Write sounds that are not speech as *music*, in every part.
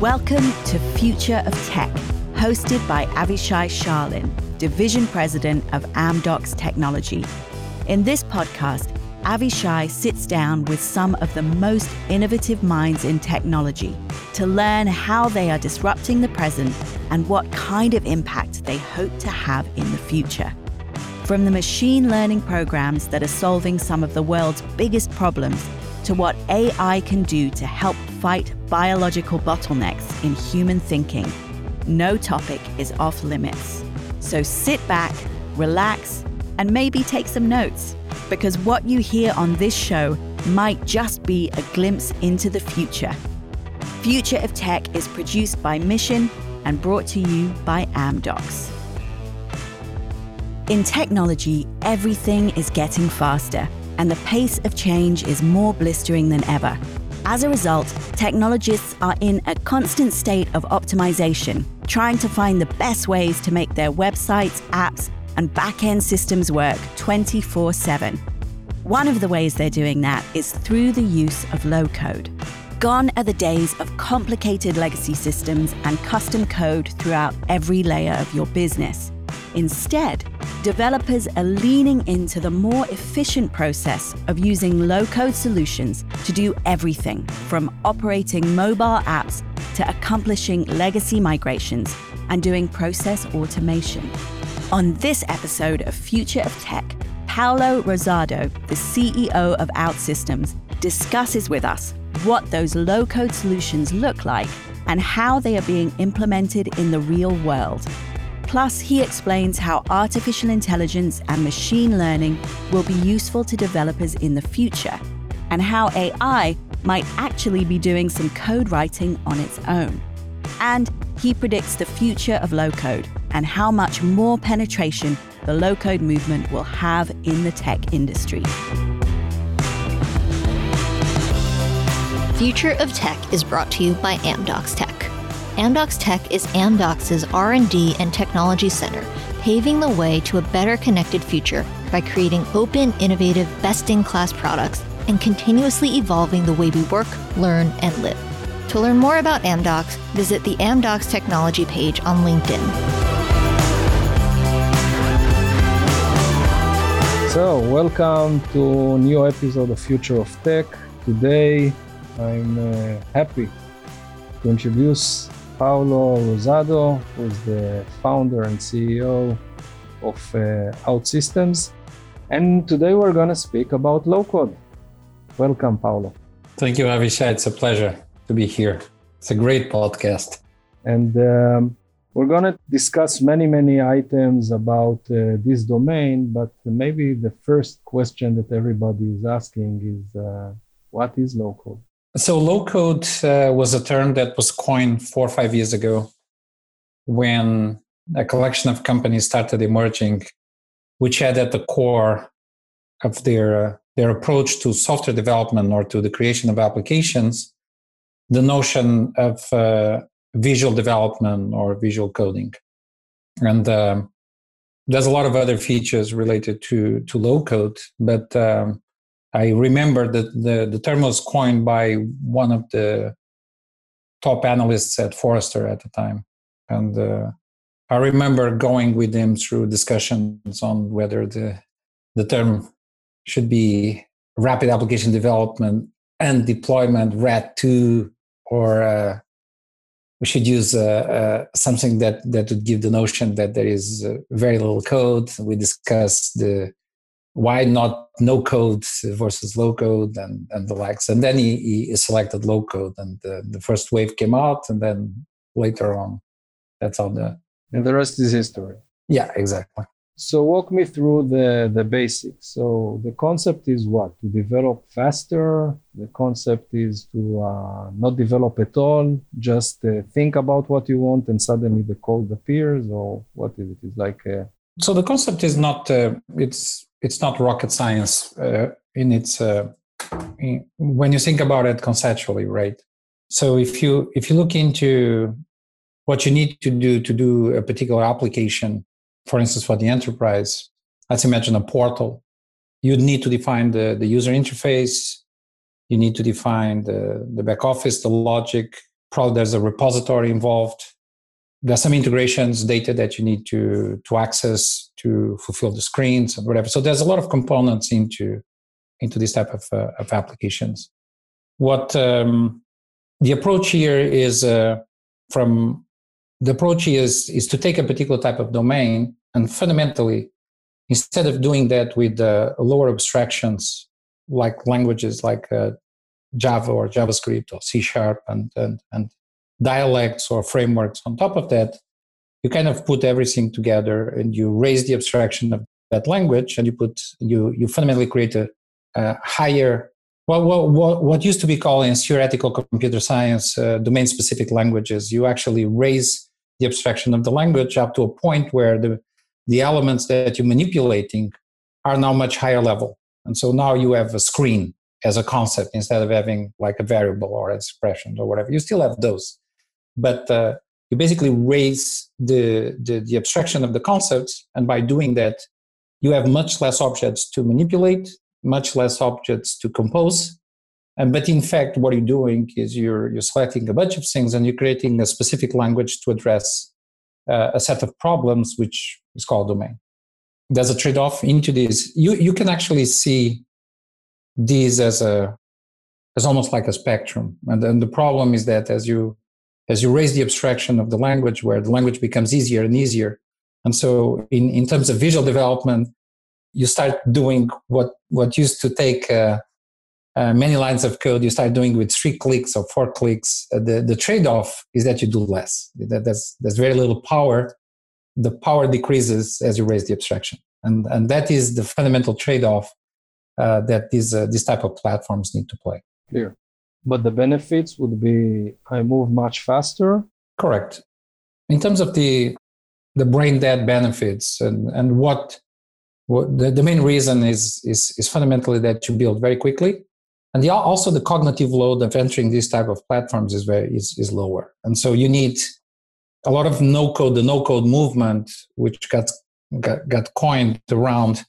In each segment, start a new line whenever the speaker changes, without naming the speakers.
Welcome to Future of Tech, hosted by Avishai Sharlin, Division President of Amdocs Technology. In this podcast, Avishai sits down with some of the most innovative minds in technology to learn how they are disrupting the present and what kind of impact they hope to have in the future. From the machine learning programs that are solving some of the world's biggest problems to what AI can do to help fight biological bottlenecks in human thinking, no topic is off limits. So sit back, relax, and maybe take some notes because what you hear on this show might just be a glimpse into the future. Future of Tech is produced by Mission and brought to you by Amdocs. In technology, everything is getting faster, and the pace of change is more blistering than ever. As a result, technologists are in a constant state of optimization, trying to find the best ways to make their websites, apps, and back end systems work 24 7. One of the ways they're doing that is through the use of low code. Gone are the days of complicated legacy systems and custom code throughout every layer of your business. Instead, developers are leaning into the more efficient process of using low code solutions to do everything from operating mobile apps to accomplishing legacy migrations and doing process automation. On this episode of Future of Tech, Paulo Rosado, the CEO of OutSystems, discusses with us what those low code solutions look like and how they are being implemented in the real world. Plus, he explains how artificial intelligence and machine learning will be useful to developers in the future, and how AI might actually be doing some code writing on its own. And he predicts the future of low code and how much more penetration the low code movement will have in the tech industry.
Future of Tech is brought to you by Amdocs Tech. Amdocs Tech is Amdocs' R&D and technology center, paving the way to a better connected future by creating open, innovative, best-in-class products and continuously evolving the way we work, learn, and live. To learn more about Amdocs, visit the Amdocs Technology page on LinkedIn.
So, welcome to a new episode of Future of Tech. Today, I'm uh, happy to introduce Paulo Rosado, who is the founder and CEO of uh, OutSystems. And today we're going to speak about low code. Welcome, Paulo.
Thank you, Avishai. It's a pleasure to be here. It's a great podcast.
And um, we're going to discuss many, many items about uh, this domain, but maybe the first question that everybody is asking is uh, what is low code?
So, low code uh, was a term that was coined four or five years ago when a collection of companies started emerging, which had at the core of their, uh, their approach to software development or to the creation of applications the notion of uh, visual development or visual coding. And um, there's a lot of other features related to, to low code, but um, I remember that the, the term was coined by one of the top analysts at Forrester at the time. And uh, I remember going with him through discussions on whether the, the term should be rapid application development and deployment RAD2 or uh, we should use uh, uh, something that that would give the notion that there is uh, very little code. We discussed the why not no code versus low code and, and the likes. And then he, he selected low code, and the, the first wave came out, and then later on, that's how the
and the rest is history.
Yeah, exactly.
So walk me through the, the basics. So the concept is what? To develop faster. The concept is to uh, not develop at all. Just uh, think about what you want and suddenly the code appears or what is it? It's like a...
So the concept is not, uh, it's, it's not rocket science uh, in its, uh, in, when you think about it conceptually, right? So if you, if you look into what you need to do to do a particular application, for instance, for the enterprise, let's imagine a portal. You'd need to define the, the user interface. You need to define the, the back office, the logic. probably there's a repository involved. There's some integrations, data that you need to to access to fulfill the screens and whatever. So there's a lot of components into into this type of, uh, of applications. What um, the approach here is uh, from the approach is is to take a particular type of domain and fundamentally instead of doing that with uh, lower abstractions like languages like uh, java or javascript or c sharp and, and and dialects or frameworks on top of that you kind of put everything together and you raise the abstraction of that language and you put you you fundamentally create a, a higher well, what, what, what, used to be called in theoretical computer science uh, domain specific languages, you actually raise the abstraction of the language up to a point where the, the elements that you're manipulating are now much higher level. And so now you have a screen as a concept instead of having like a variable or an expression or whatever. You still have those. But uh, you basically raise the, the, the abstraction of the concepts. And by doing that, you have much less objects to manipulate much less objects to compose. And, but in fact, what you're doing is you're, you're selecting a bunch of things and you're creating a specific language to address uh, a set of problems, which is called domain. There's a trade-off into this. You, you can actually see these as a as almost like a spectrum. And then the problem is that as you as you raise the abstraction of the language, where the language becomes easier and easier, and so in, in terms of visual development, you start doing what what used to take uh, uh, many lines of code you start doing with three clicks or four clicks. Uh, the the trade-off is that you do less. That there's there's very little power. The power decreases as you raise the abstraction. And and that is the fundamental trade-off uh, that these uh, these type of platforms need to play.
Clear but the benefits would be i move much faster
correct in terms of the the brain dead benefits and and what the, the main reason is, is, is fundamentally that you build very quickly. And the, also the cognitive load of entering these type of platforms is, very, is, is lower. And so you need a lot of no code, the no code movement, which got, got, got coined around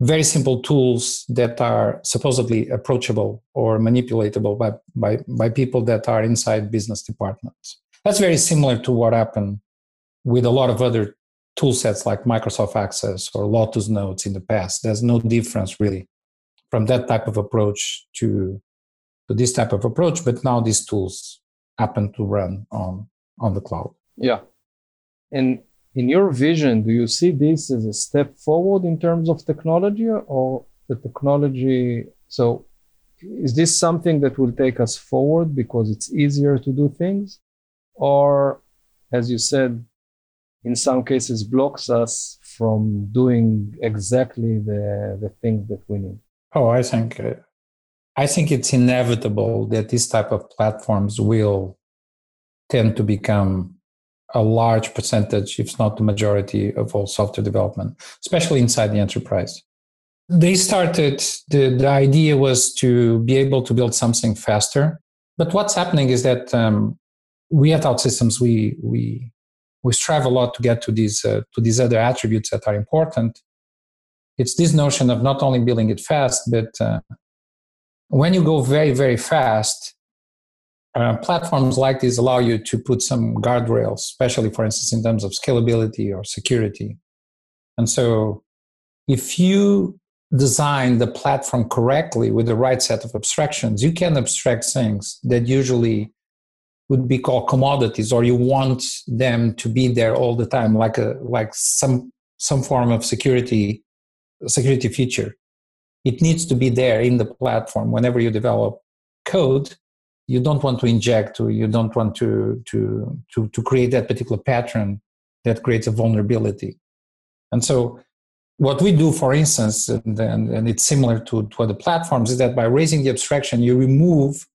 very simple tools that are supposedly approachable or manipulatable by, by, by people that are inside business departments. That's very similar to what happened with a lot of other tool sets like Microsoft Access or Lotus Notes in the past. There's no difference really from that type of approach to, to this type of approach, but now these tools happen to run on, on the cloud.
Yeah. And in your vision, do you see this as a step forward in terms of technology or the technology? So is this something that will take us forward because it's easier to do things? Or, as you said, in some cases blocks us from doing exactly the, the things that we need?
Oh, I think uh, I think it's inevitable that these type of platforms will tend to become a large percentage, if not the majority, of all software development, especially inside the enterprise. They started, the, the idea was to be able to build something faster. But what's happening is that um, we at OutSystems, we, we we strive a lot to get to these uh, to these other attributes that are important it's this notion of not only building it fast but uh, when you go very very fast uh, platforms like this allow you to put some guardrails especially for instance in terms of scalability or security. And so if you design the platform correctly with the right set of abstractions you can abstract things that usually would be called commodities or you want them to be there all the time like a like some some form of security security feature. It needs to be there in the platform whenever you develop code you don't want to inject or you don't want to to to, to create that particular pattern that creates a vulnerability. And so what we do for instance and, and, and it's similar to, to other platforms is that by raising the abstraction you remove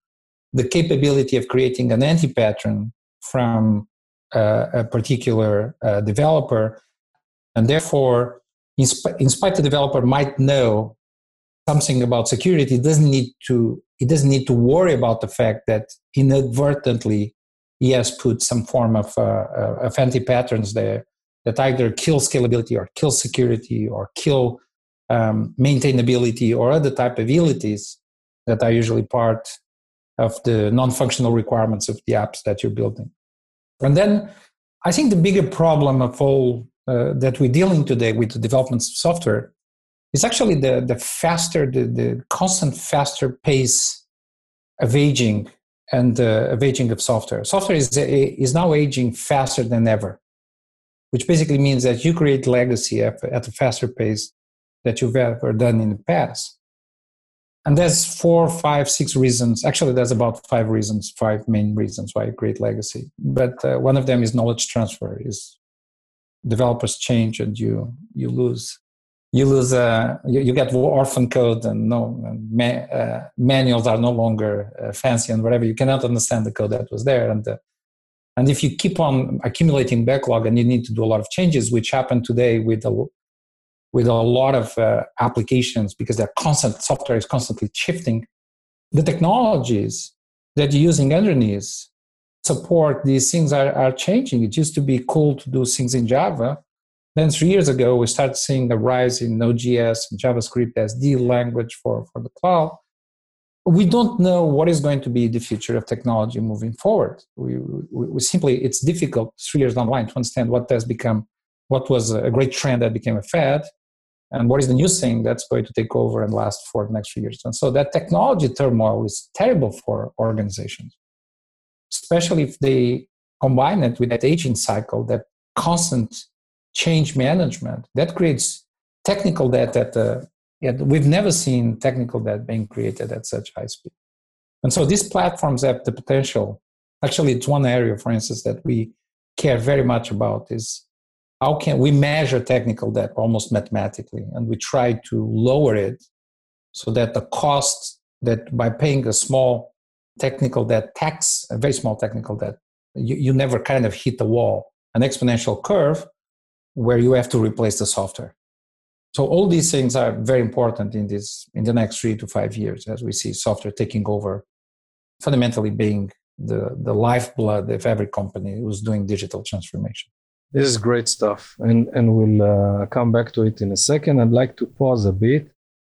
the capability of creating an anti-pattern from uh, a particular uh, developer. And therefore in, sp- in spite the developer might know something about security it doesn't need to it doesn't need to worry about the fact that inadvertently he has put some form of, uh, uh of anti-patterns there that either kill scalability or kill security or kill um, maintainability or other type of abilities that are usually part of the non-functional requirements of the apps that you're building. And then I think the bigger problem of all uh, that we're dealing today with the development of software is actually the, the faster, the, the constant faster pace of aging and uh, of aging of software. Software is, is now aging faster than ever, which basically means that you create legacy at, at a faster pace that you've ever done in the past. And there's four, five, six reasons. Actually, there's about five reasons, five main reasons why create legacy. But uh, one of them is knowledge transfer. Is developers change and you you lose you lose uh, you, you, get orphan code and no ma- uh, manuals are no longer uh, fancy and whatever. You cannot understand the code that was there. And uh, and if you keep on accumulating backlog and you need to do a lot of changes which happen today with a with a lot of uh, applications because their constant software is constantly shifting the technologies that you're using underneath support these things are, are changing. It used to be cool to do things in java then three years ago, we started seeing a rise in Node.js and JavaScript as the language for, for the cloud. We don't know what is going to be the future of technology moving forward. We, we, we simply, it's difficult three years down the line to understand what has become, what was a great trend that became a fad, and what is the new thing that's going to take over and last for the next few years. And so that technology turmoil is terrible for organizations, especially if they combine it with that aging cycle, that constant change management. That creates technical debt at the yeah, we've never seen technical debt being created at such high speed. And so these platforms have the potential actually it's one area for instance that we care very much about is how can we measure technical debt almost mathematically and we try to lower it so that the cost that by paying a small technical debt tax a very small technical debt you, you never kind of hit the wall. An exponential curve where you have to replace the software. So all these things are very important in this in the next three to five years as we see software taking over, fundamentally being the, the lifeblood of every company who's doing digital transformation.
This is great stuff. And and we'll uh, come back to it in a second. I'd like to pause a bit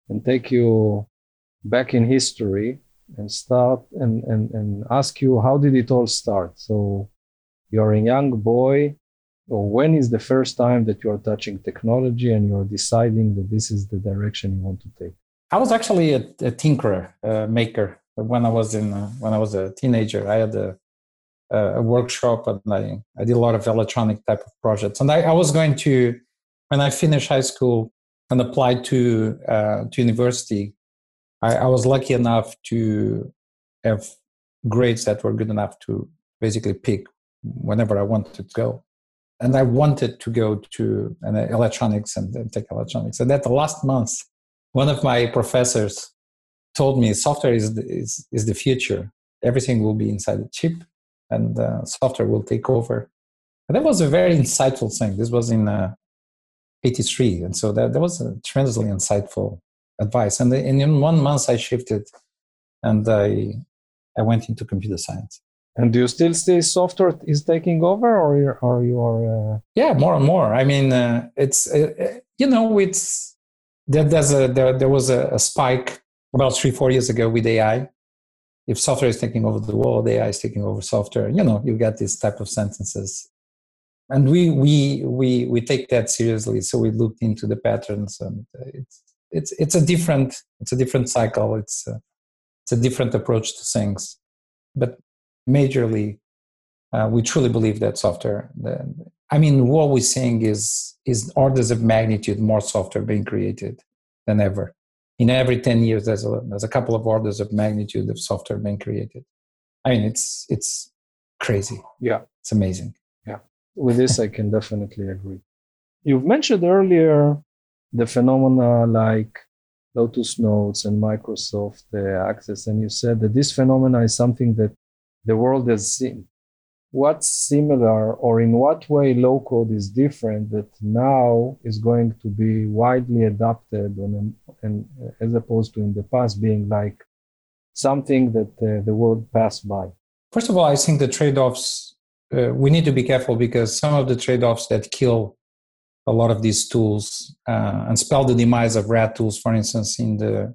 and take you back in history and start and, and, and ask you how did it all start? So you're a young boy or when is the first time that you're touching technology and you're deciding that this is the direction you want to take?
I was actually a, a tinkerer, a maker. When I was in, uh, when I was a teenager, I had a, a workshop and I, I did a lot of electronic type of projects. And I, I was going to, when I finished high school and applied to uh, to university, I, I was lucky enough to have grades that were good enough to basically pick whenever I wanted to go and I wanted to go to uh, electronics and, and take electronics. And at the last month, one of my professors told me software is the, is, is the future. Everything will be inside the chip, and uh, software will take over. And that was a very insightful thing. This was in uh, 83. And so that, that was a tremendously insightful advice. And, and in one month, I shifted and I, I went into computer science.
And do you still see software is taking over, or are you are? Uh...
Yeah, more and more. I mean, uh, it's uh, uh, you know, it's there, there's a there, there was a, a, spike about three four years ago with AI. If software is taking over the world, AI is taking over software. You know, you get these type of sentences, and we we we we take that seriously. So we looked into the patterns, and uh, it's it's it's a different it's a different cycle. It's a, it's a different approach to things, but majorly, uh, we truly believe that software. The, I mean, what we're seeing is is orders of magnitude more software being created than ever. In every ten years, there's a there's a couple of orders of magnitude of software being created. I mean, it's it's crazy.
Yeah,
it's amazing.
Yeah, with this, I can definitely agree. You've mentioned earlier the phenomena like Lotus Notes and Microsoft uh, Access, and you said that this phenomena is something that the world has seen. What's similar or in what way low code is different that now is going to be widely adopted on a, and as opposed to in the past being like something that uh, the world passed by?
First of all, I think the trade offs, uh, we need to be careful because some of the trade offs that kill a lot of these tools uh, and spell the demise of RAD tools, for instance, in the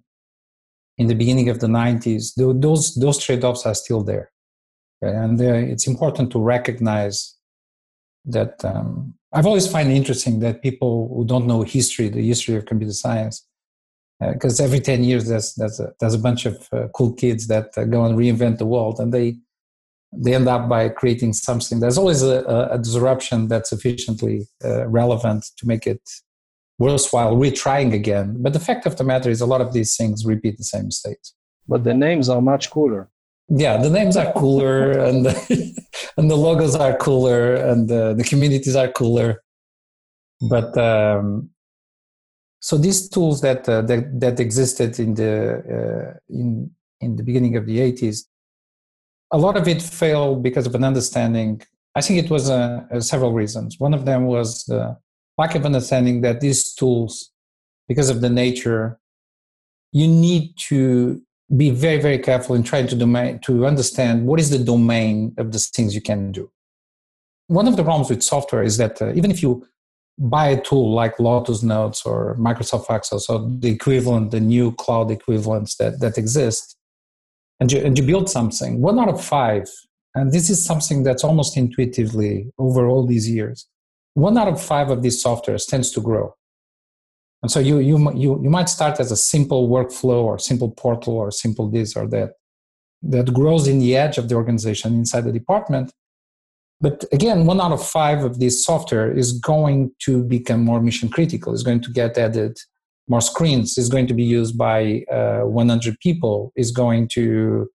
in the beginning of the 90s, those, those trade offs are still there. And uh, it's important to recognize that um, I've always find it interesting that people who don't know history, the history of computer science, because uh, every 10 years there's, there's, a, there's a bunch of uh, cool kids that uh, go and reinvent the world and they, they end up by creating something. There's always a, a disruption that's sufficiently uh, relevant to make it worthwhile retrying again. But the fact of the matter is, a lot of these things repeat the same mistakes.
But the names are much cooler.
Yeah, the names are cooler, and the, *laughs* and the logos are cooler, and the, the communities are cooler. But um, so these tools that uh, that, that existed in the uh, in in the beginning of the 80s, a lot of it failed because of an understanding. I think it was uh, several reasons. One of them was the lack of understanding that these tools, because of the nature, you need to be very, very careful in trying to domain, to understand what is the domain of the things you can do. One of the problems with software is that uh, even if you buy a tool like Lotus Notes or Microsoft Access or the equivalent, the new cloud equivalents that, that exist, and you, and you build something, one out of five, and this is something that's almost intuitively over all these years, one out of five of these softwares tends to grow. And so you, you, you, you might start as a simple workflow or simple portal or simple this or that that grows in the edge of the organization inside the department. But again, one out of five of this software is going to become more mission critical, is going to get added more screens, is going to be used by uh, 100 people, is going to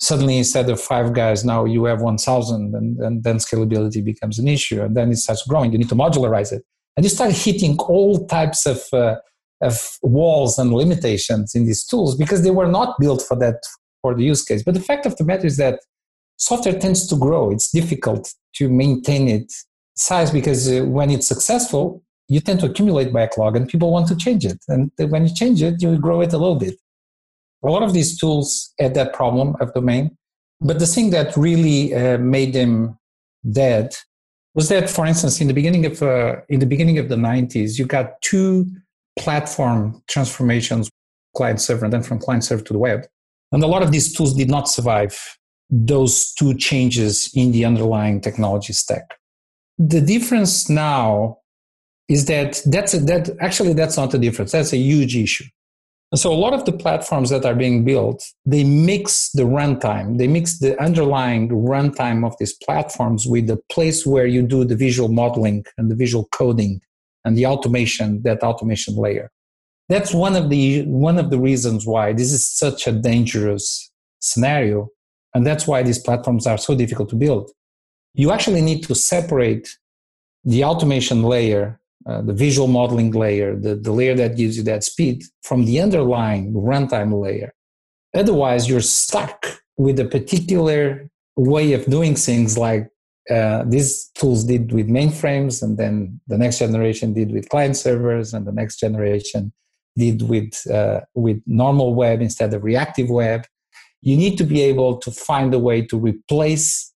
suddenly instead of five guys now you have 1000 and, and then scalability becomes an issue and then it starts growing you need to modularize it and you start hitting all types of, uh, of walls and limitations in these tools because they were not built for that for the use case. But the fact of the matter is that software tends to grow. It's difficult to maintain its size because uh, when it's successful you tend to accumulate backlog and people want to change it. And when you change it you grow it a little bit. A lot of these tools had that problem of domain. But the thing that really uh, made them dead was that, for instance, in the beginning of uh, in the beginning of the 90s, you got two platform transformations, client server, and then from client server to the web. And a lot of these tools did not survive those two changes in the underlying technology stack. The difference now is that that's a, that actually that's not a difference. That's a huge issue. So a lot of the platforms that are being built, they mix the runtime, they mix the underlying runtime of these platforms with the place where you do the visual modeling and the visual coding and the automation, that automation layer. That's one of the one of the reasons why this is such a dangerous scenario. And that's why these platforms are so difficult to build. You actually need to separate the automation layer uh, the visual modeling layer, the, the layer that gives you that speed, from the underlying runtime layer. Otherwise, you're stuck with a particular way of doing things like uh, these tools did with mainframes, and then the next generation did with client servers, and the next generation did with, uh, with normal web instead of reactive web. You need to be able to find a way to replace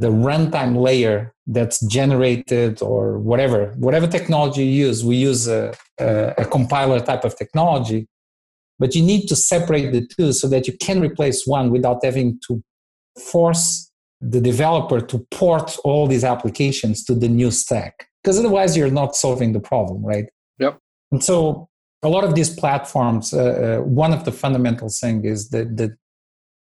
the runtime layer that's generated or whatever whatever technology you use we use a, a, a, compiler type of technology but you need to separate the two so that you can replace one without having to force the developer to port all these applications to the new stack because otherwise you're not solving the problem right?
Yep.
And so a lot of these platforms uh, uh, one of the fundamental thing is that the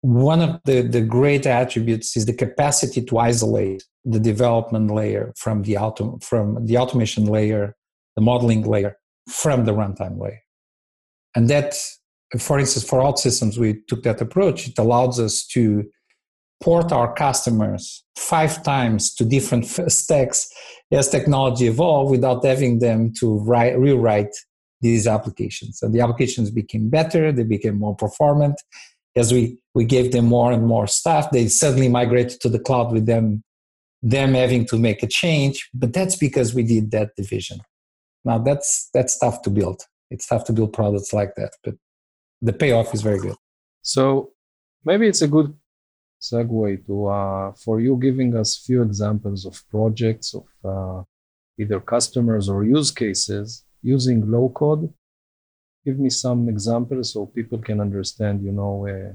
one of the, the great attributes is the capacity to isolate the development layer from the auto, from the automation layer, the modeling layer from the runtime layer. And that, for instance, for all OutSystems, we took that approach. It allows us to port our customers five times to different *laughs* stacks as technology evolved without having them to write, rewrite these applications. And the applications became better, they became more performant, as we we gave them more and more stuff they suddenly migrated to the cloud with them them having to make a change. But that's because we did that division. Now that's that's tough to build. It's tough to build products like that but the payoff is very good.
So maybe it's a good segue to uh, for you giving us few examples of projects of uh, either customers or use cases using low code give me some examples so people can understand, you know, uh,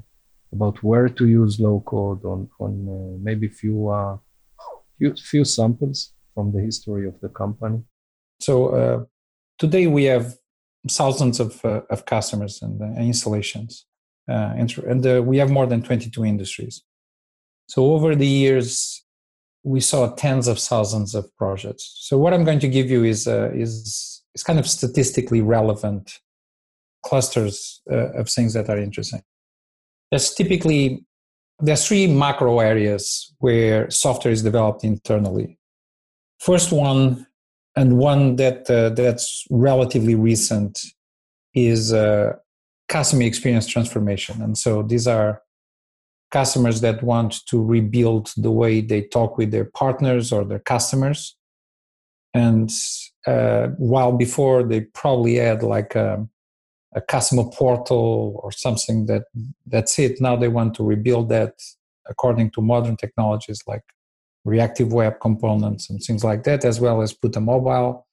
about where to use low code on on uh, maybe few uh, few few samples from the history of the company.
So uh, today we have thousands of uh, of customers and uh, installations, and, and we have more than 22 industries. So over the years, we saw tens of thousands of projects. So what I'm going to give you is is is kind of statistically relevant clusters uh, of things that are interesting. There's typically there's three macro areas where software is developed internally. First one, and one that uh, that's relatively recent, is uh, customer experience transformation. And so these are customers that want to rebuild the way they talk with their partners or their customers. And uh, while before they probably had like a, a customer portal or something that that's it, now they want to rebuild that according to modern technologies like reactive web components and things like that, as well as put a mobile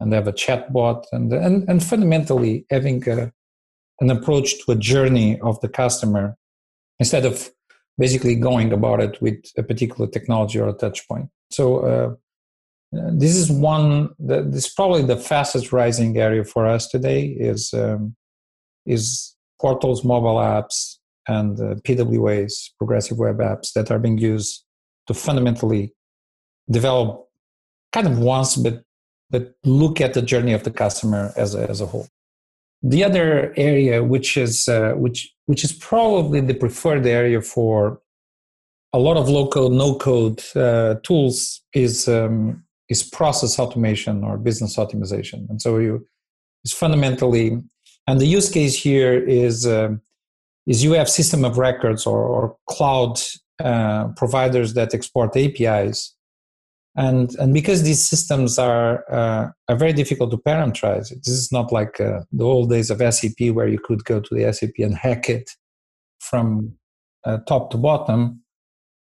and have a chatbot and and, and fundamentally having a, an approach to a journey of the customer instead of basically going about it with a particular technology or a touch point. So uh, this is one this is probably the fastest rising area for us today is um, is portals, mobile apps, and uh, PWAs, progressive web apps that are being used to fundamentally develop kind of once, but but look at the journey of the customer as a, as a whole. The other area, which is uh, which which is probably the preferred area for a lot of low code, no code uh, tools, is um, is process automation or business optimization. And so you is fundamentally, and the use case here is uh, is you have system of records or, or cloud uh, providers that export APIs, and and because these systems are uh, are very difficult to parameterize, this is not like uh, the old days of SAP where you could go to the SAP and hack it from uh, top to bottom.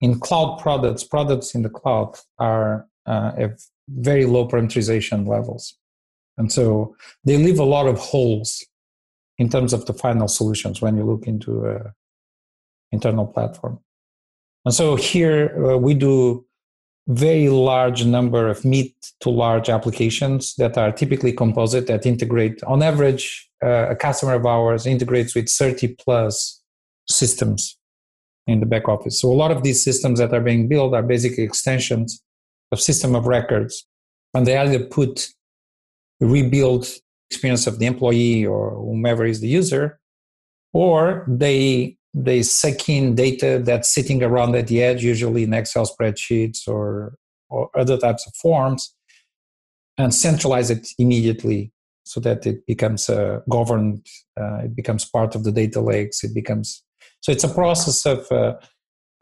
In cloud products, products in the cloud are uh, have very low parameterization levels. And so they leave a lot of holes in terms of the final solutions when you look into a internal platform. And so here uh, we do very large number of mid to large applications that are typically composite that integrate on average uh, a customer of ours integrates with 30 plus systems in the back office so a lot of these systems that are being built are basically extensions of system of records and they either put rebuild experience of the employee or whomever is the user or they they suck in data that's sitting around at the edge usually in excel spreadsheets or or other types of forms and centralize it immediately so that it becomes uh, governed uh, it becomes part of the data lakes it becomes so it's a process of uh,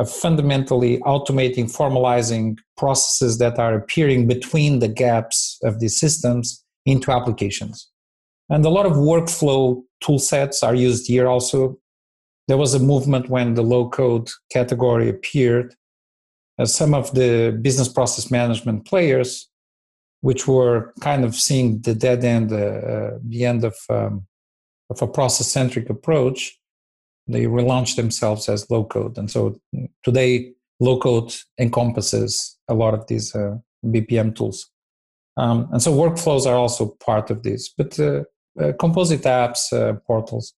of fundamentally automating, formalizing processes that are appearing between the gaps of these systems into applications. And a lot of workflow tool sets are used here also. There was a movement when the low code category appeared. As some of the business process management players, which were kind of seeing the dead end, uh, uh, the end of, um, of a process centric approach, they relaunched themselves as low code and so today low code encompasses a lot of these uh, bpm tools um, and so workflows are also part of this but uh, uh, composite apps uh, portals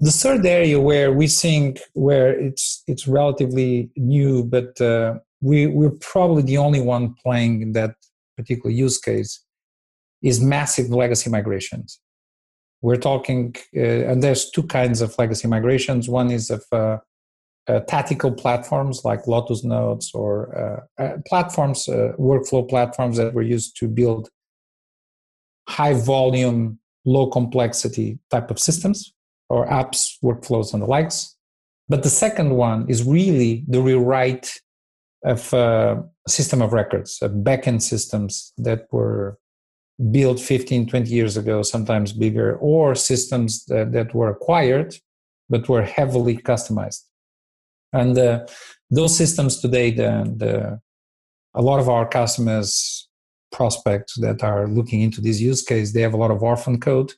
the third area where we think where it's it's relatively new but uh, we we're probably the only one playing in that particular use case is massive legacy migrations we're talking, uh, and there's two kinds of legacy migrations. One is of uh, uh, tactical platforms like Lotus Notes or uh, uh, platforms, uh, workflow platforms that were used to build high volume, low complexity type of systems or apps, workflows, and the likes. But the second one is really the rewrite of a system of records, of backend systems that were built 15, 20 years ago, sometimes bigger, or systems that, that were acquired but were heavily customized. And uh, those systems today, the, the, a lot of our customers, prospects that are looking into this use case, they have a lot of orphan code.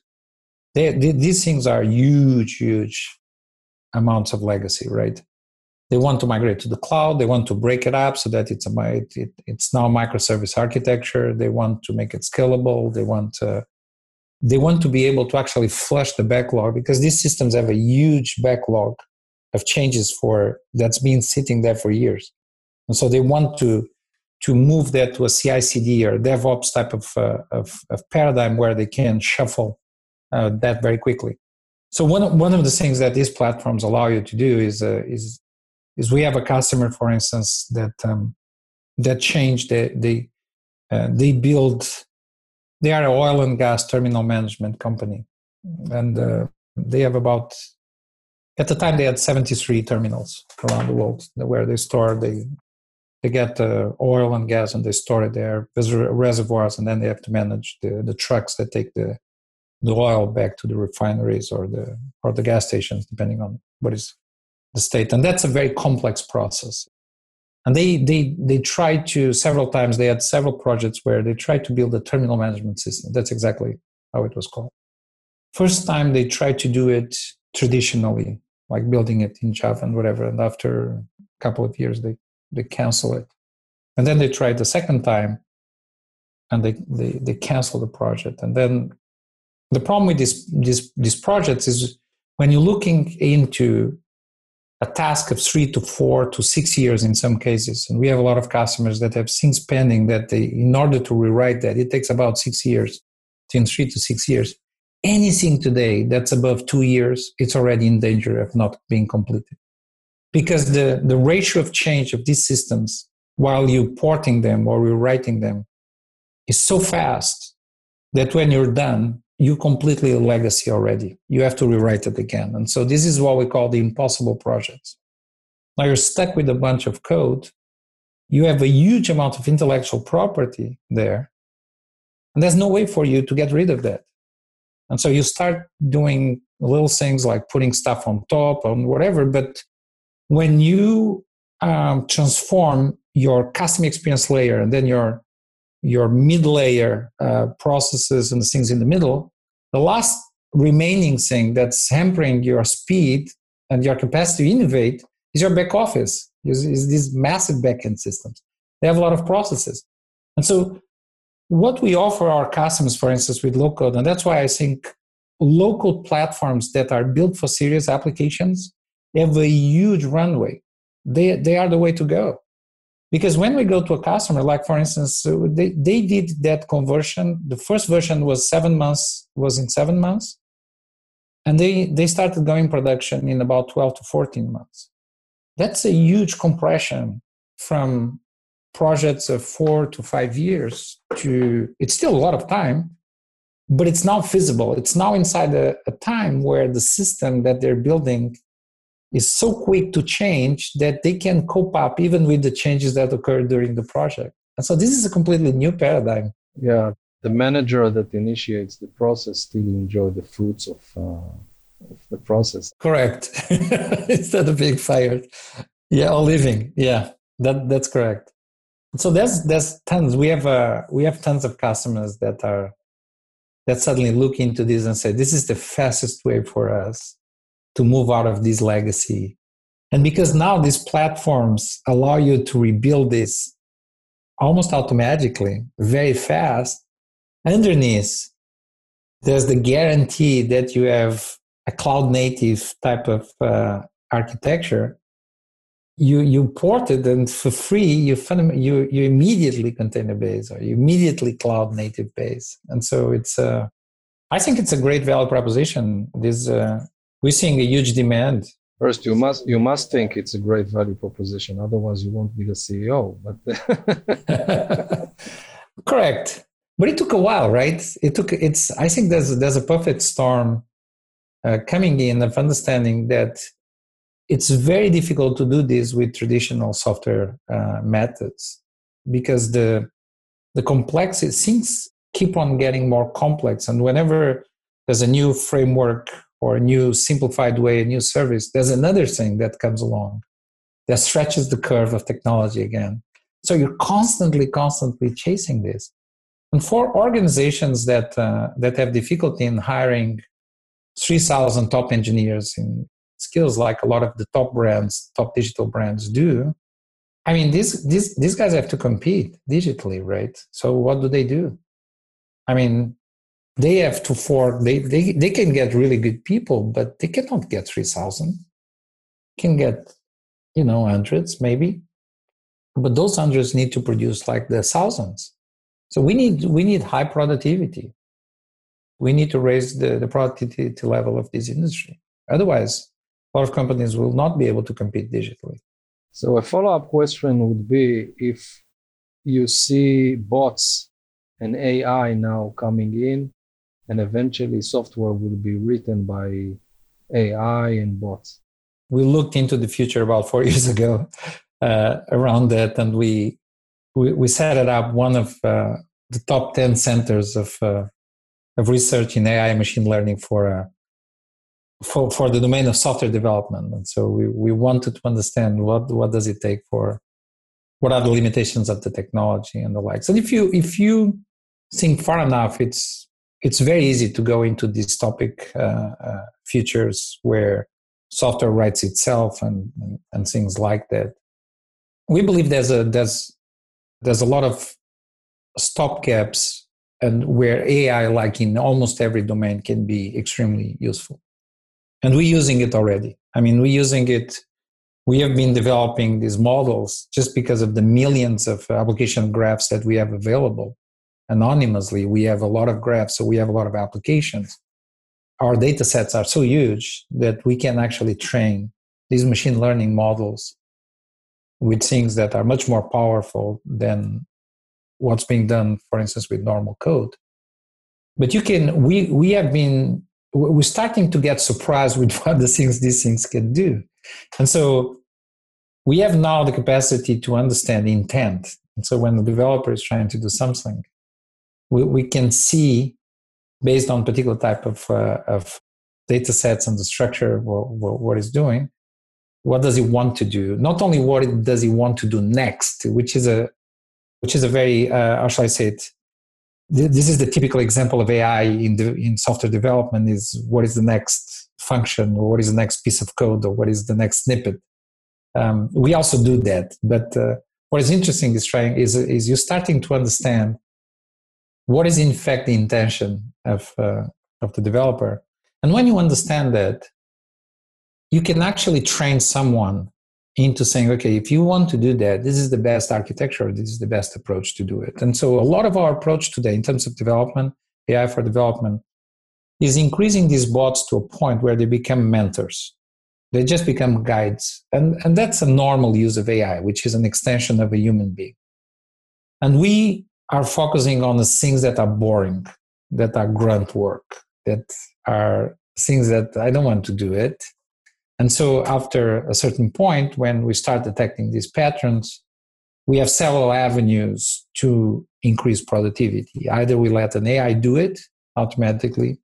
they, they, these things are huge, huge amounts of legacy, right? They want to migrate to the cloud. They want to break it up so that it's a it, it, it's now microservice architecture. They want to make it scalable. They want to, they want to be able to actually flush the backlog because these systems have a huge backlog of changes for that's been sitting there for years, and so they want to to move that to a CI/CD or DevOps type of, uh, of, of paradigm where they can shuffle uh, that very quickly. So one of, one of the things that these platforms allow you to do is uh, is is we have a customer, for instance, that um, that changed they they uh, they build they are an oil and gas terminal management company, and uh, they have about at the time they had 73 terminals around the world where they store they they get uh, oil and gas and they store it there. There's reservoirs, and then they have to manage the, the trucks that take the the oil back to the refineries or the or the gas stations, depending on what is the state. And that's a very complex process. And they they they tried to several times. They had several projects where they tried to build a terminal management system. That's exactly how it was called. First time they tried to do it traditionally, like building it in Java and whatever. And after a couple of years, they they cancel it. And then they tried the second time and they, they, they cancel the project. And then the problem with this, this, these projects is when you're looking into a task of three to four to six years in some cases, and we have a lot of customers that have things pending that they, in order to rewrite that, it takes about six years, between three to six years. Anything today that's above two years, it's already in danger of not being completed because the, the ratio of change of these systems while you porting them or rewriting them is so fast that when you're done you completely legacy already. You have to rewrite it again. And so this is what we call the impossible projects. Now you're stuck with a bunch of code. You have a huge amount of intellectual property there. And there's no way for you to get rid of that. And so you start doing little things like putting stuff on top and whatever but when you um, transform your custom experience layer and then your your mid layer uh, processes and things in the middle, the last remaining thing that's hampering your speed and your capacity to innovate is your back office. Is, is these massive backend systems. They have a lot of processes, and so what we offer our customers, for instance, with low code, and that's why I think low code platforms that are built for serious applications have a huge runway. They, they are the way to go. Because when we go to a customer, like for instance, uh, they, they did that conversion. The first version was seven months, was in seven months. And they, they started going production in about 12 to 14 months. That's a huge compression from projects of four to five years to, it's still a lot of time, but it's now feasible. It's now inside a, a time where the system that they're building is so quick to change that they can cope up even with the changes that occur during the project. And so this is a completely new paradigm.
Yeah, the manager that initiates the process still enjoy the fruits of, uh, of the process.
Correct. *laughs* Instead of being fired. Yeah, or leaving. Yeah, that that's correct. So there's there's tons. We have uh, we have tons of customers that are that suddenly look into this and say this is the fastest way for us to move out of this legacy. And because now these platforms allow you to rebuild this almost automatically, very fast, underneath, there's the guarantee that you have a cloud native type of uh, architecture. You, you port it and for free, you, you, you immediately container based or you immediately cloud native base. And so it's, uh, I think it's a great value proposition. This, uh, we're seeing a huge demand.
First, you must you must think it's a great value proposition. Otherwise, you won't be the CEO. But *laughs* *laughs*
correct. But it took a while, right? It took. It's. I think there's there's a perfect storm uh, coming in of understanding that it's very difficult to do this with traditional software uh, methods because the the complexity things keep on getting more complex, and whenever there's a new framework or a new simplified way, a new service, there's another thing that comes along that stretches the curve of technology again. So you're constantly, constantly chasing this. And for organizations that uh, that have difficulty in hiring 3,000 top engineers in skills like a lot of the top brands, top digital brands do. I mean, these, these, these guys have to compete digitally, right? So what do they do? I mean, they have to fork, they, they, they can get really good people, but they cannot get 3,000. Can get, you know, hundreds maybe. But those hundreds need to produce like the thousands. So we need, we need high productivity we need to raise the, the productivity level of this industry. Otherwise, a lot of companies will not be able to compete digitally.
So, a follow up question would be if you see bots and AI now coming in, and eventually software will be written by AI and bots.
We looked into the future about four *laughs* years ago uh, around that, and we, we, we set it up one of uh, the top 10 centers of uh, of research in AI and machine learning for uh, for for the domain of software development. And so we we wanted to understand what what does it take for what are the limitations of the technology and the likes. And if you if you think far enough, it's it's very easy to go into this topic uh, uh, futures where software writes itself and, and, and things like that. We believe there's a there's there's a lot of stop gaps and where AI, like in almost every domain, can be extremely useful. And we're using it already. I mean, we're using it. We have been developing these models just because of the millions of application graphs that we have available anonymously. We have a lot of graphs, so we have a lot of applications. Our data sets are so huge that we can actually train these machine learning models with things that are much more powerful than what's being done, for instance, with normal code. But you can, we, we have been, we're starting to get surprised with *laughs* what the things these things can do. And so we have now the capacity to understand intent. And so when the developer is trying to do something, we, we can see based on particular type of, uh, of data sets and the structure what, what, what he's doing, what does he want to do? Not only what does he want to do next, which is a, which is a very, uh, how shall I say it? This is the typical example of AI in, the, in software development is what is the next function or what is the next piece of code or what is the next snippet. Um, we also do that. But uh, what is interesting is trying is, is you starting to understand what is in fact the intention of, uh, of the developer. And when you understand that, you can actually train someone into saying, okay, if you want to do that, this is the best architecture, this is the best approach to do it. And so a lot of our approach today in terms of development, AI for development, is increasing these bots to a point where they become mentors. They just become guides. And, and that's a normal use of AI, which is an extension of a human being. And we are focusing on the things that are boring, that are grunt work, that are things that I don't want to do it. And so, after a certain point, when we start detecting these patterns, we have several avenues to increase productivity. Either we let an AI do it automatically,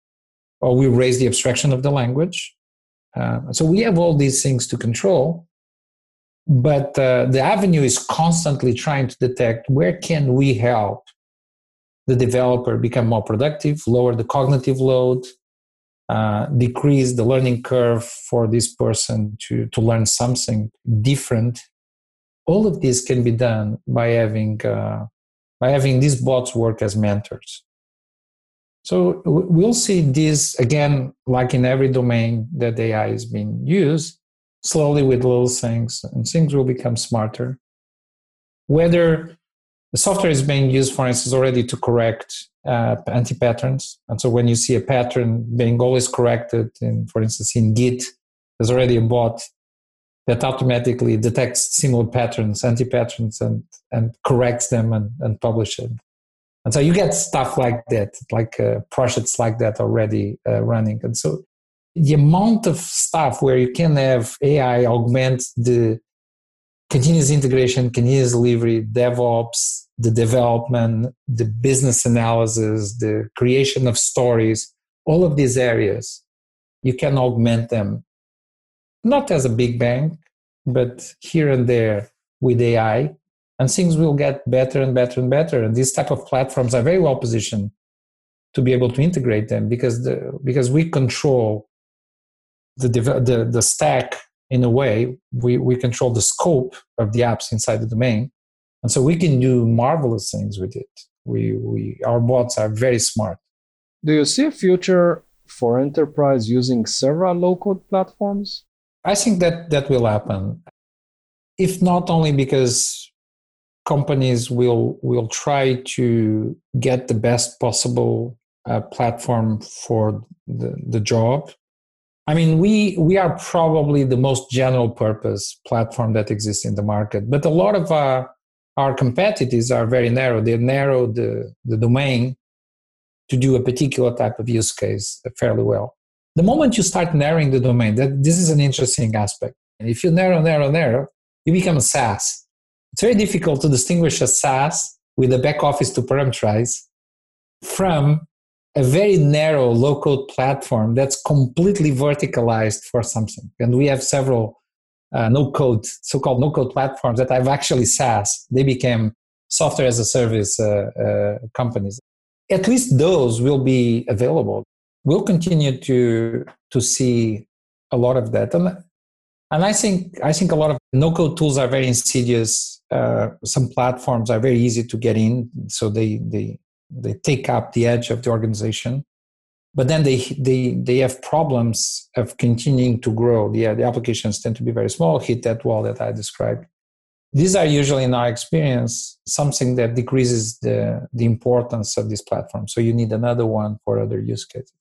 or we raise the abstraction of the language. Uh, so, we have all these things to control. But uh, the avenue is constantly trying to detect where can we help the developer become more productive, lower the cognitive load, uh, decrease the learning curve for this person to, to learn something different. All of this can be done by having, uh, by having these bots work as mentors. So we'll see this again, like in every domain that AI is being used, slowly with little things, and things will become smarter. Whether the software is being used, for instance, already to correct uh, anti-patterns. And so when you see a pattern being always corrected, in, for instance, in Git, there's already a bot that automatically detects similar patterns, anti-patterns, and, and corrects them and, and publish it. And so you get stuff like that, like uh, projects like that already uh, running. And so the amount of stuff where you can have AI augment the continuous integration, continuous delivery, DevOps, the development, the business analysis, the creation of stories, all of these areas, you can augment them, not as a big bang, but here and there with AI, and things will get better and better and better. And these type of platforms are very well positioned to be able to integrate them because the because we control the the the stack in a way we we control the scope of the apps inside the domain. And so we can do marvelous things with it. We we our bots are very smart.
Do you see a future for enterprise using several low code platforms?
I think that that will happen. If not only because companies will will try to get the best possible uh, platform for the, the job I mean, we we are probably the most general purpose platform that exists in the market, but a lot of our our competitors are very narrow. They narrow the, the domain to do a particular type of use case fairly well. The moment you start narrowing the domain, that this is an interesting aspect. And If you narrow, narrow, narrow, you become a SaaS. It's very difficult to distinguish a SaaS with a back office to parameterize from a very narrow low code platform that's completely verticalized for something. And we have several uh, no code, so called no code platforms that I've actually SaaS. They became software as a service uh, uh, companies. At least those will be available. We'll continue to to see a lot of that, and and I think I think a lot of no code tools are very insidious. Uh, some platforms are very easy to get in, so they they they take up the edge of the organization but then they they they have problems of continuing to grow. The, the applications tend to be very small hit that wall that i described. These are usually in our experience something that decreases the the importance of this platform. So you need another one for other use cases.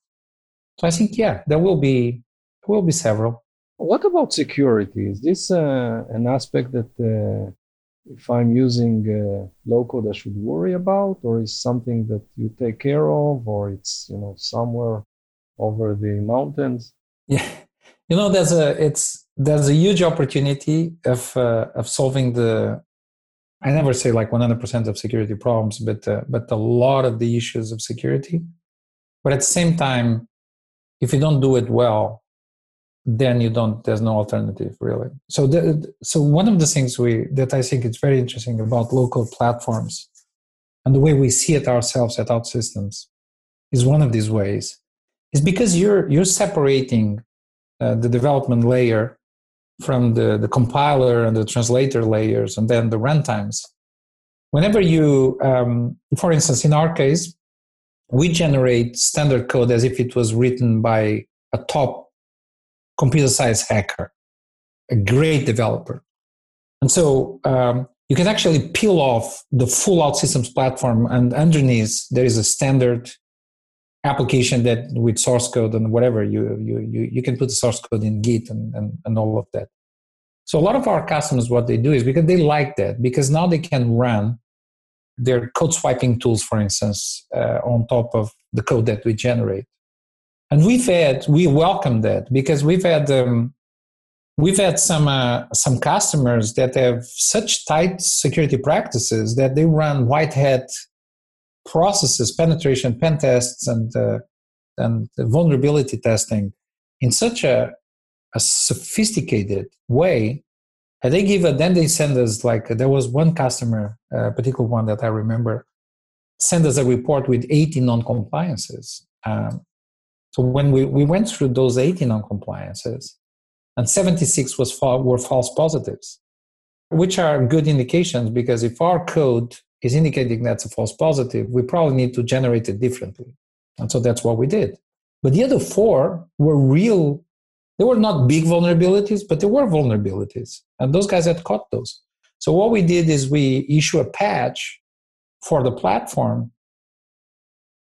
So i think yeah there will be there will be several.
What about security? Is this uh, an aspect that uh, if I'm using uh, low code, I should worry about, or is something that you take care of, or it's you know somewhere over the mountains?
Yeah, you know, there's a it's there's a huge opportunity of uh, of solving the. I never say like 100% of security problems, but uh, but a lot of the issues of security. But at the same time, if you don't do it well, then you don't there's no alternative really. So the, so one of the things we that i think is very interesting about low code platforms and the way we see it ourselves at OutSystems is one of these ways is because you're you're separating uh, the development layer from the, the compiler and the translator layers and then the runtimes. Whenever you um, for instance in our case we generate standard code as if it was written by a top computer science hacker, a great developer. And so um, you can actually peel off the full OutSystems platform, and underneath there is a standard application that with source code and whatever you you you, you can put the source code in Git and, and, and all of that. So a lot of our customers, what they do is because they like that because now they can run their code swiping tools, for instance, uh, on top of the code that we generate and we've had we welcome that because we've had um, we've had some uh, some customers that have such tight security practices that they run white hat processes, penetration, pen tests, and uh, and vulnerability testing in such a, a sophisticated way. And they give it, then they send us like there was one customer, a particular one that I remember, send us a report with 80 non-compliances. Um, so when we, we went through those 80 non-compliances, and 76 was were false positives, which are good indications because if our code is indicating that's a false positive, we probably need to generate it differently. And so that's what we did. But the other four were real, they were not big vulnerabilities, but they were vulnerabilities. And those guys had caught those. So what we did is we issue a patch for the platform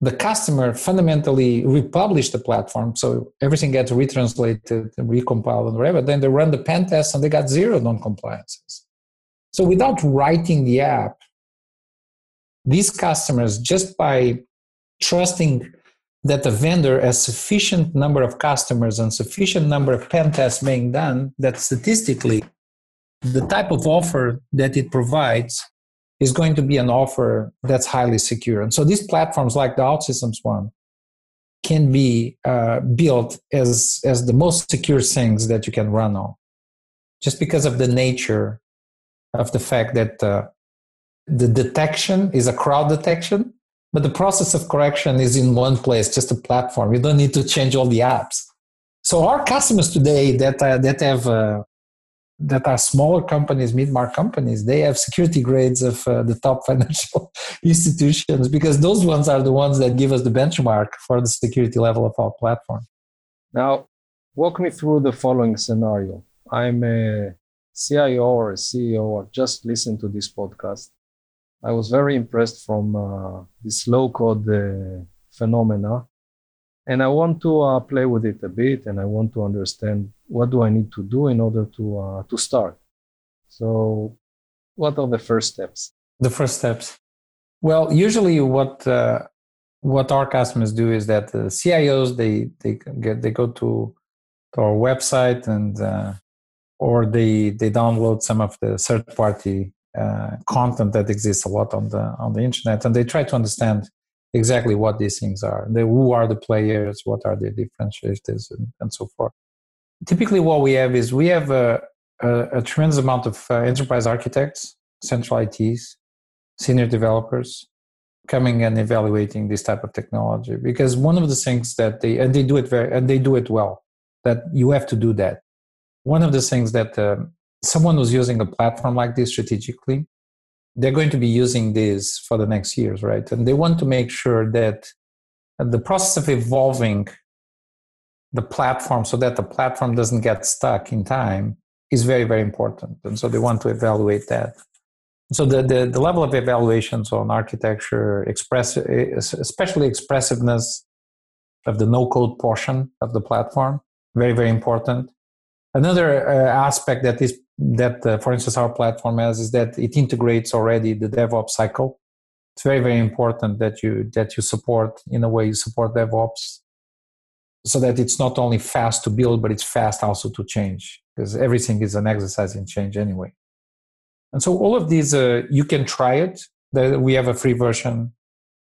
the customer fundamentally republish the platform so everything gets retranslated and recompiled and whatever then they run the pen test and they got zero non-compliances. So without writing the app these customers just by trusting that the vendor has sufficient number of customers and sufficient number of pen tests being done that statistically the type of offer that it provides is going to be an offer that's highly secure. And so these platforms like the OutSystems one can be uh, built as, as the most secure things that you can run on, just because of the nature of the fact that uh, the detection is a crowd detection. but the process of correction is in one place, just a platform. You don't need to change all the apps. So our customers today that uh, that have uh, that are smaller companies, mid-market companies, they have security grades of uh, the top *laughs* financial institutions because those ones are the ones that give us the benchmark for the security level of our platform.
Now, walk me through the following scenario. I'm a CIO or a CEO or just listen to this podcast. I was very impressed from uh, this low code uh, phenomena and I want to uh, play with it a bit, and I want to understand what do I need to do in order to uh, to start. So, what are the first steps?
The first steps. Well, usually what uh, what our customers do is that the CIOs they they get they go to to our website and uh, or they they download some of the third party uh, content that exists a lot on the on the internet and they try to understand exactly what these things are. The, who are the players? What are the differentiators, and, and so forth. Typically, what we have is we have a, a, a tremendous amount of uh, enterprise architects, central ITs, senior developers coming and evaluating this type of technology because one of the things that they and they do it very and they do it well that you have to do that one of the things that um, someone who's using a platform like this strategically they're going to be using this for the next years, right? And they want to make sure that the process of evolving the platform so that the platform doesn't get stuck in time is very, very important. And so they want to evaluate that. So the, the, the level of evaluations on architecture, express, especially expressiveness of the no-code portion of the platform, very, very important. Another uh, aspect that is that, uh, for instance, our platform has is that it integrates already the DevOps cycle. It's very, very important that you that you support in a way you support DevOps, so that it's not only fast to build, but it's fast also to change because everything is an exercise in change anyway. And so all of these, uh, you can try it. We have a free version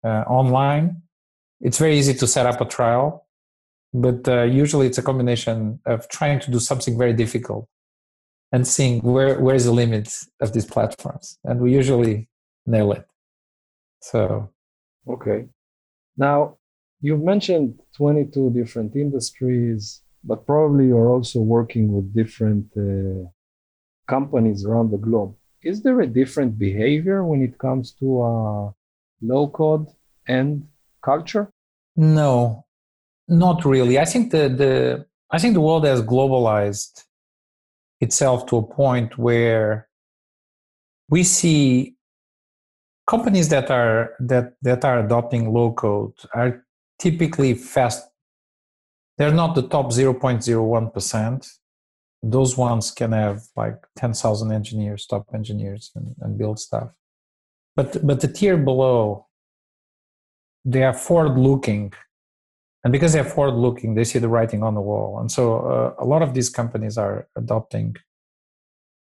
uh, online. It's very easy to set up a trial, but uh, usually it's a combination of trying to do something very difficult and seeing where where is the limit of these platforms. And we usually nail it. So.
Okay. Now you've mentioned 22 different industries but probably you're also working with different uh, companies around the globe. Is there a different behavior when it comes to uh, low code and culture?
No not really. I think the, the i think the world has globalized itself to a point where we see companies that are that that are adopting low code are typically fast. They're not the top 0.01% those ones can have like 10,000 engineers top engineers and, and build stuff. But but the tier below they are forward looking and because they're forward looking they see the writing on the wall. And so uh, a lot of these companies are adopting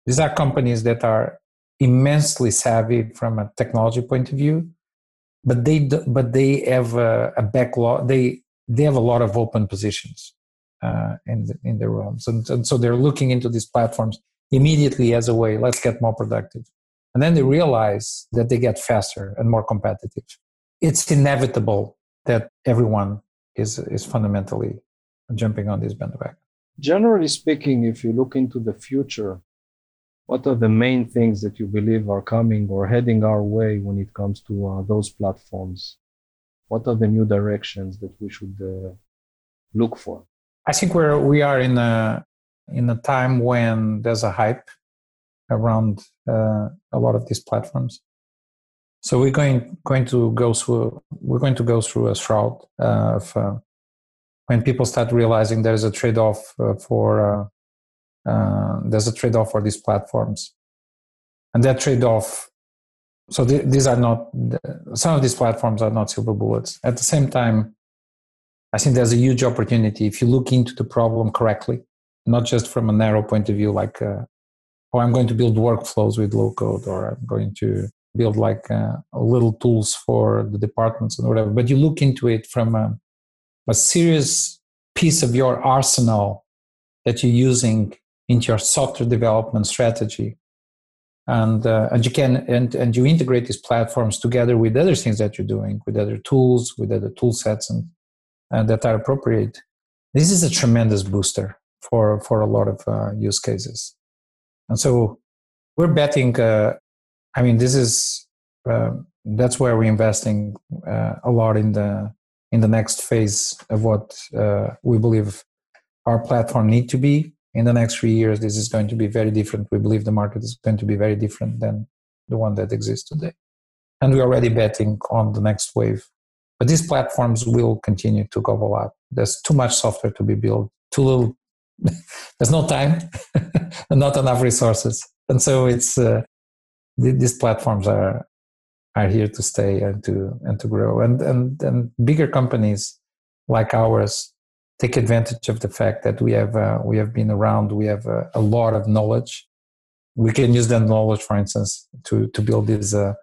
these are companies that are immensely savvy from a technology point of view but they but they have a, a backlog they they have a lot of open positions uh, in in their rooms and, and so they're looking into these platforms immediately as a way let's get more productive. And then they realize that they get faster and more competitive. It's inevitable that everyone is is fundamentally jumping on this bandwagon.
Generally speaking, if you look into the future, what are the main things that you believe are coming or heading our way when it comes to uh, those platforms? What are the new directions that we should uh, look for?
I think we're we are in a in a time when there's a hype around uh, a lot of these platforms. So we're going going to go through we're going to go through a shroud uh, of uh, when people start realizing there's a trade off uh, for uh, uh, there's a trade off for these platforms, and that trade off. So th- these are not some of these platforms are not silver bullets. At the same time, I think there's a huge opportunity if you look into the problem correctly, not just from a narrow point of view, like, uh, oh, I'm going to build workflows with low code, or I'm going to build like uh, little tools for the departments and whatever but you look into it from a, a serious piece of your arsenal that you're using into your software development strategy. And uh, and you can and and you integrate these platforms together with other things that you're doing with other tools with other tool sets and, and that are appropriate. This is a tremendous booster for for a lot of uh, use cases. And so we're betting uh, i mean this is uh, that's where we're investing uh, a lot in the in the next phase of what uh, we believe our platform need to be. In the next three years this is going to be very different. We believe the market is going to be very different than the one that exists today. And we're already betting on the next wave. But these platforms will continue to go up there's too much software to be built too little *laughs* there's no time and *laughs* not enough resources. And so it's uh, these platforms are are here to stay and to and to grow. And and and bigger companies like ours take advantage of the fact that we have uh, we have been around we have uh, a lot of knowledge. We can use that knowledge for instance to to build this uh,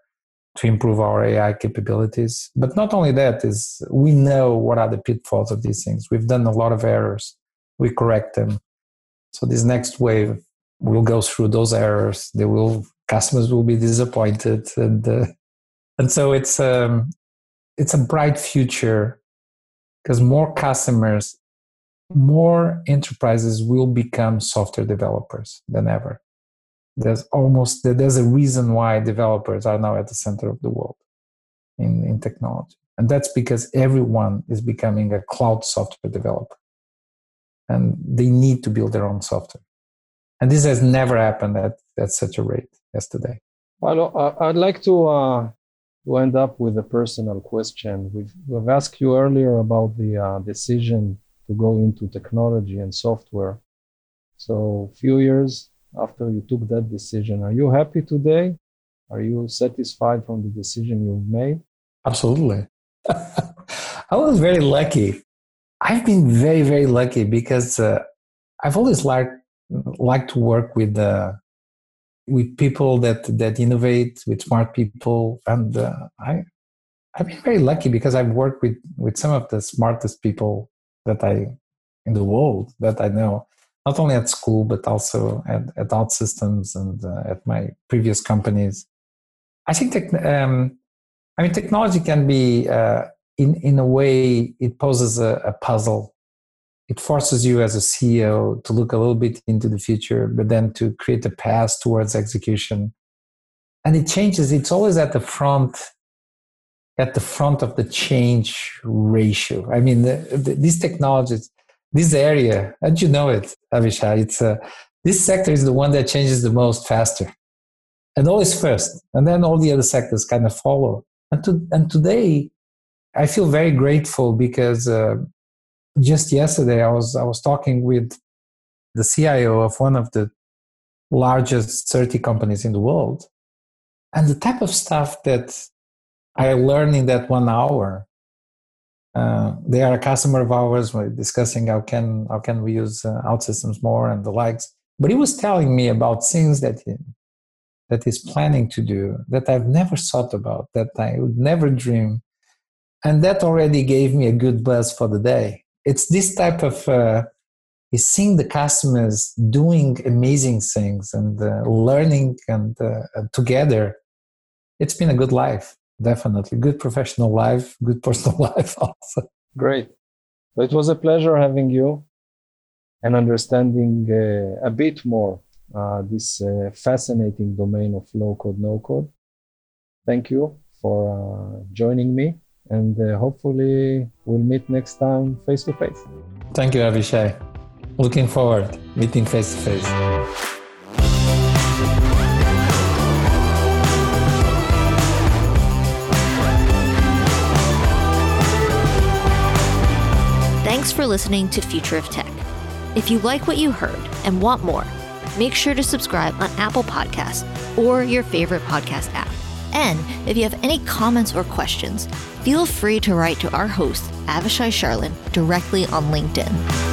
to improve our ai capabilities. But not only that is we know what are the pitfalls of these things. We've done a lot of errors. We correct them. So this next wave will go through those errors. They will customers will be disappointed and uh, and so it's um it's a bright future because more customers more enterprises will become software developers than ever. There's almost there's a reason why developers are now at the center of the world in, in technology. And that's because everyone is becoming a cloud software developer. And they need to build their own software. And this has never happened at, at such a rate
Well, I'd like to, uh, to end up with a personal question. We've, we've asked you earlier about the uh, decision to go into technology and software. So, a few years after you took that decision, are you happy today? Are you satisfied from the decision you've made?
Absolutely. *laughs* I was very lucky. I've been very, very lucky because uh, I've always liked liked to work with uh, with people that that innovate, with smart people, and uh, I I've been very lucky because I've worked with with some of the smartest people that I in the world that I know, not only at school but also at, at OutSystems and uh, at my previous companies. I think that um, I mean technology can be uh, in in a way it poses a, a puzzle. It forces you as a CEO to look a little bit into the future, but then to create a path towards execution. And it changes. It's always at the front at the front of the change ratio. I mean, the, the, these technologies, this area, and you know it, Avishai, it's uh, this sector is the one that changes the most faster, and always first, and then all the other sectors kind of follow. And to, and today, I feel very grateful because uh, just yesterday I was I was talking with the CIO of one of the largest 30 companies in the world, and the type of stuff that I learned in that one hour. Uh, they are a customer of ours. We're discussing how can how can we use uh, OutSystems more and the likes. But he was telling me about things that he, that he's planning to do that I've never thought about, that I would never dream, and that already gave me a good buzz for the day. It's this type of uh, is seeing the customers doing amazing things and uh, learning and uh, together. It's been a good life definitely. Good professional life good *laughs* personal life also.
Great. So it was a pleasure having you and understanding uh, a bit more uh, this uh, fascinating domain of low code no code. Thank you for uh, joining me and uh, hopefully we'll meet next time face to face
thank you Avishai looking forward meeting face to face Thanks
for listening to Future of Tech. If you like what you heard and want more, make sure to subscribe on Apple Podcasts or your favorite podcast app. And if you have any comments or questions, feel free to write to our host, Avishai Sharlin, directly on LinkedIn.